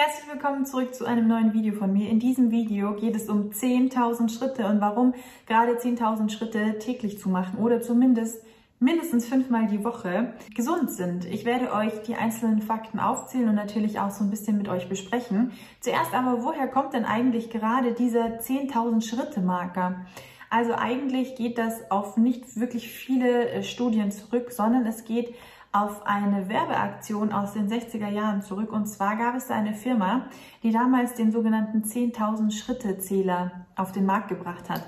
Herzlich willkommen zurück zu einem neuen Video von mir. In diesem Video geht es um 10.000 Schritte und warum gerade 10.000 Schritte täglich zu machen oder zumindest mindestens fünfmal die Woche gesund sind. Ich werde euch die einzelnen Fakten aufzählen und natürlich auch so ein bisschen mit euch besprechen. Zuerst aber, woher kommt denn eigentlich gerade dieser 10.000 Schritte Marker? Also eigentlich geht das auf nicht wirklich viele äh, Studien zurück, sondern es geht auf eine Werbeaktion aus den 60er Jahren zurück. Und zwar gab es da eine Firma, die damals den sogenannten 10.000 Schritte Zähler auf den Markt gebracht hat.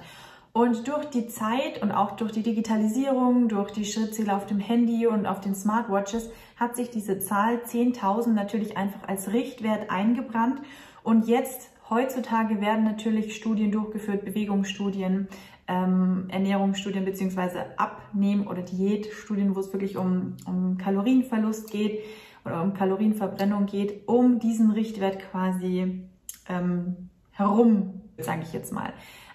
Und durch die Zeit und auch durch die Digitalisierung, durch die Schrittzähler auf dem Handy und auf den Smartwatches hat sich diese Zahl 10.000 natürlich einfach als Richtwert eingebrannt. Und jetzt, heutzutage, werden natürlich Studien durchgeführt, Bewegungsstudien, ähm, Ernährungsstudien beziehungsweise Abnehmen- oder Diätstudien, wo es wirklich um, um Kalorienverlust geht oder um Kalorienverbrennung geht, um diesen Richtwert quasi ähm, herum, sage ich jetzt mal.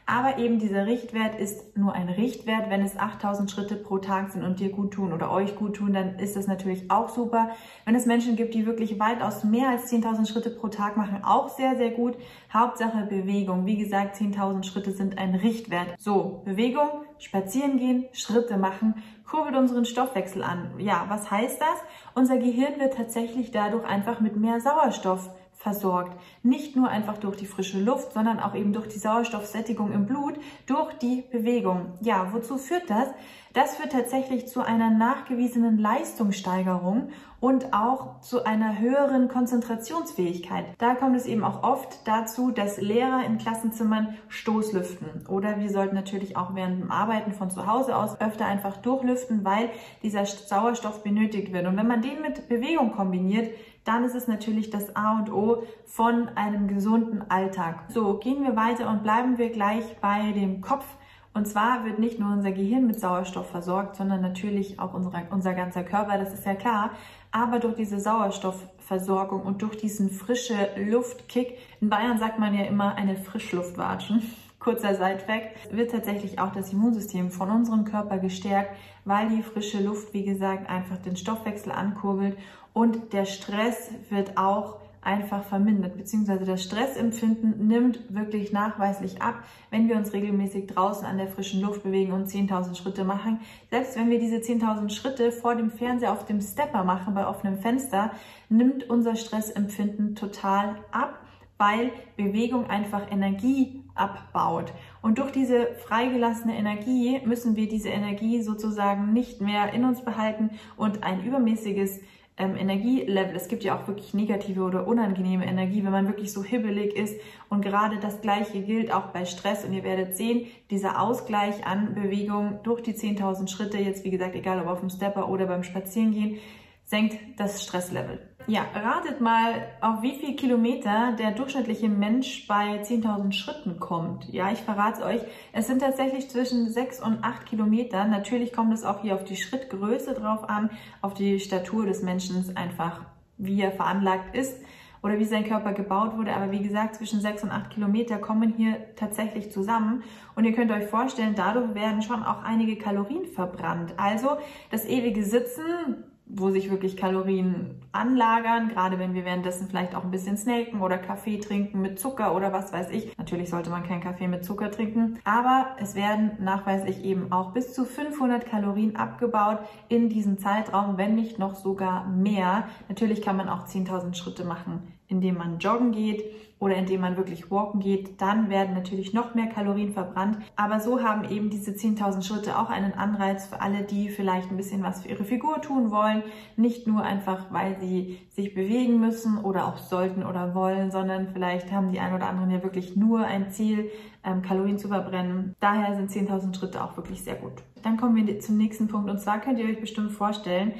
Aber eben dieser Richtwert ist nur ein Richtwert. Wenn es 8000 Schritte pro Tag sind und dir gut tun oder euch gut tun, dann ist das natürlich auch super. Wenn es Menschen gibt, die wirklich weitaus mehr als 10.000 Schritte pro Tag machen, auch sehr, sehr gut. Hauptsache Bewegung. Wie gesagt, 10.000 Schritte sind ein Richtwert. So, Bewegung, spazieren gehen, Schritte machen, kurbelt unseren Stoffwechsel an. Ja, was heißt das? Unser Gehirn wird tatsächlich dadurch einfach mit mehr Sauerstoff versorgt. Nicht nur einfach durch die frische Luft, sondern auch eben durch die Sauerstoffsättigung im Blut, durch die Bewegung. Ja, wozu führt das? Das führt tatsächlich zu einer nachgewiesenen Leistungssteigerung und auch zu einer höheren Konzentrationsfähigkeit. Da kommt es eben auch oft dazu, dass Lehrer in Klassenzimmern Stoßlüften oder wir sollten natürlich auch während dem Arbeiten von zu Hause aus öfter einfach durchlüften, weil dieser Sauerstoff benötigt wird. Und wenn man den mit Bewegung kombiniert, dann ist es natürlich das A und O von einem gesunden Alltag. So, gehen wir weiter und bleiben wir gleich bei dem Kopf. Und zwar wird nicht nur unser Gehirn mit Sauerstoff versorgt, sondern natürlich auch unsere, unser ganzer Körper, das ist ja klar. Aber durch diese Sauerstoffversorgung und durch diesen frische Luftkick, in Bayern sagt man ja immer eine Frischluftwatschen, kurzer Seitfact, wird tatsächlich auch das Immunsystem von unserem Körper gestärkt, weil die frische Luft, wie gesagt, einfach den Stoffwechsel ankurbelt und der Stress wird auch einfach vermindert, beziehungsweise das Stressempfinden nimmt wirklich nachweislich ab, wenn wir uns regelmäßig draußen an der frischen Luft bewegen und 10.000 Schritte machen. Selbst wenn wir diese 10.000 Schritte vor dem Fernseher auf dem Stepper machen, bei offenem Fenster, nimmt unser Stressempfinden total ab weil Bewegung einfach Energie abbaut. Und durch diese freigelassene Energie müssen wir diese Energie sozusagen nicht mehr in uns behalten und ein übermäßiges ähm, Energielevel. Es gibt ja auch wirklich negative oder unangenehme Energie, wenn man wirklich so hibbelig ist. Und gerade das Gleiche gilt auch bei Stress. Und ihr werdet sehen, dieser Ausgleich an Bewegung durch die 10.000 Schritte, jetzt wie gesagt, egal ob auf dem Stepper oder beim Spazierengehen, senkt das Stresslevel. Ja, ratet mal, auf wie viel Kilometer der durchschnittliche Mensch bei 10.000 Schritten kommt. Ja, ich verrate euch, es sind tatsächlich zwischen 6 und 8 Kilometer. Natürlich kommt es auch hier auf die Schrittgröße drauf an, auf die Statur des Menschen einfach, wie er veranlagt ist oder wie sein Körper gebaut wurde. Aber wie gesagt, zwischen 6 und 8 Kilometer kommen hier tatsächlich zusammen. Und ihr könnt euch vorstellen, dadurch werden schon auch einige Kalorien verbrannt. Also das ewige Sitzen, wo sich wirklich Kalorien anlagern, gerade wenn wir währenddessen vielleicht auch ein bisschen snaken oder Kaffee trinken mit Zucker oder was weiß ich. Natürlich sollte man keinen Kaffee mit Zucker trinken, aber es werden nachweislich eben auch bis zu 500 Kalorien abgebaut in diesem Zeitraum, wenn nicht noch sogar mehr. Natürlich kann man auch 10.000 Schritte machen indem man joggen geht oder indem man wirklich walken geht, dann werden natürlich noch mehr Kalorien verbrannt. Aber so haben eben diese 10.000 Schritte auch einen Anreiz für alle, die vielleicht ein bisschen was für ihre Figur tun wollen. Nicht nur einfach, weil sie sich bewegen müssen oder auch sollten oder wollen, sondern vielleicht haben die ein oder anderen ja wirklich nur ein Ziel, ähm, Kalorien zu verbrennen. Daher sind 10.000 Schritte auch wirklich sehr gut. Dann kommen wir zum nächsten Punkt und zwar könnt ihr euch bestimmt vorstellen,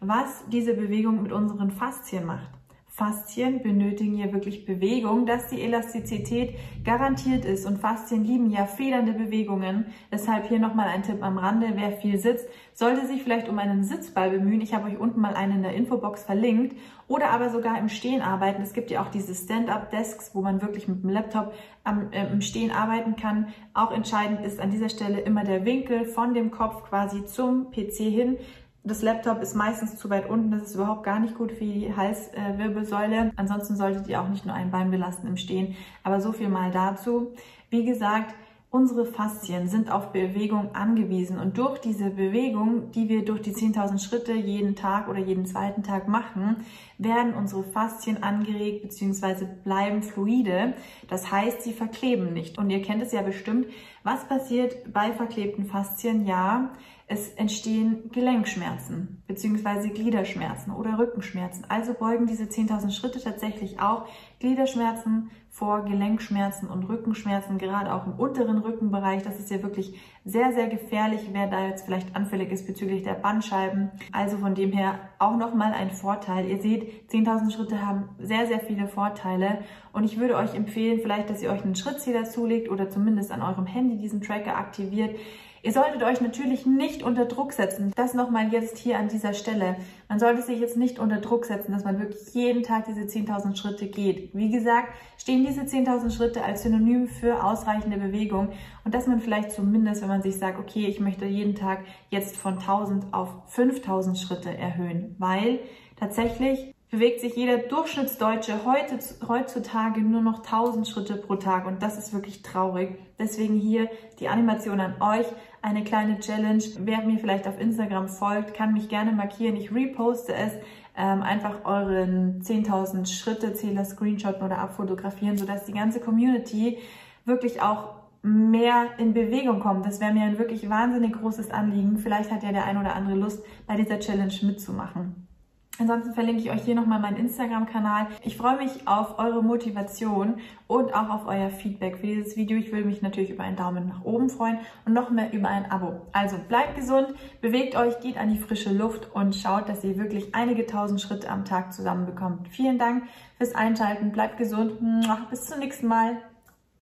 was diese Bewegung mit unseren Faszien macht. Faszien benötigen ja wirklich Bewegung, dass die Elastizität garantiert ist. Und Faszien lieben ja federnde Bewegungen. Deshalb hier nochmal ein Tipp am Rande. Wer viel sitzt, sollte sich vielleicht um einen Sitzball bemühen. Ich habe euch unten mal einen in der Infobox verlinkt. Oder aber sogar im Stehen arbeiten. Es gibt ja auch diese Stand-up-Desks, wo man wirklich mit dem Laptop am, äh, im Stehen arbeiten kann. Auch entscheidend ist an dieser Stelle immer der Winkel von dem Kopf quasi zum PC hin Das Laptop ist meistens zu weit unten, das ist überhaupt gar nicht gut für die Halswirbelsäule. Ansonsten solltet ihr auch nicht nur ein Bein belasten im Stehen. Aber so viel mal dazu. Wie gesagt, Unsere Faszien sind auf Bewegung angewiesen und durch diese Bewegung, die wir durch die 10.000 Schritte jeden Tag oder jeden zweiten Tag machen, werden unsere Faszien angeregt bzw. bleiben fluide. Das heißt, sie verkleben nicht. Und ihr kennt es ja bestimmt. Was passiert bei verklebten Faszien? Ja, es entstehen Gelenkschmerzen bzw. Gliederschmerzen oder Rückenschmerzen. Also beugen diese 10.000 Schritte tatsächlich auch Gliederschmerzen vor Gelenkschmerzen und Rückenschmerzen, gerade auch im unteren Rückenbereich. Das ist ja wirklich sehr, sehr gefährlich, wer da jetzt vielleicht anfällig ist bezüglich der Bandscheiben. Also von dem her auch nochmal ein Vorteil. Ihr seht, 10.000 Schritte haben sehr, sehr viele Vorteile und ich würde euch empfehlen, vielleicht, dass ihr euch einen Schrittzähler zulegt oder zumindest an eurem Handy diesen Tracker aktiviert. Ihr solltet euch natürlich nicht unter Druck setzen. Das nochmal jetzt hier an dieser Stelle. Man sollte sich jetzt nicht unter Druck setzen, dass man wirklich jeden Tag diese 10.000 Schritte geht. Wie gesagt, stehen diese 10.000 Schritte als Synonym für ausreichende Bewegung und dass man vielleicht zumindest, wenn man sich sagt, okay, ich möchte jeden Tag jetzt von 1.000 auf 5.000 Schritte erhöhen, weil tatsächlich bewegt sich jeder Durchschnittsdeutsche heute, heutzutage nur noch 1000 Schritte pro Tag und das ist wirklich traurig. Deswegen hier die Animation an euch, eine kleine Challenge. Wer mir vielleicht auf Instagram folgt, kann mich gerne markieren. Ich reposte es. Ähm, einfach euren 10.000 Schritte Zähler screenshotten oder abfotografieren, sodass die ganze Community wirklich auch mehr in Bewegung kommt. Das wäre mir ein wirklich wahnsinnig großes Anliegen. Vielleicht hat ja der ein oder andere Lust, bei dieser Challenge mitzumachen. Ansonsten verlinke ich euch hier nochmal meinen Instagram-Kanal. Ich freue mich auf eure Motivation und auch auf euer Feedback für dieses Video. Ich würde mich natürlich über einen Daumen nach oben freuen und noch mehr über ein Abo. Also bleibt gesund, bewegt euch, geht an die frische Luft und schaut, dass ihr wirklich einige tausend Schritte am Tag zusammenbekommt. Vielen Dank fürs Einschalten, bleibt gesund, bis zum nächsten Mal.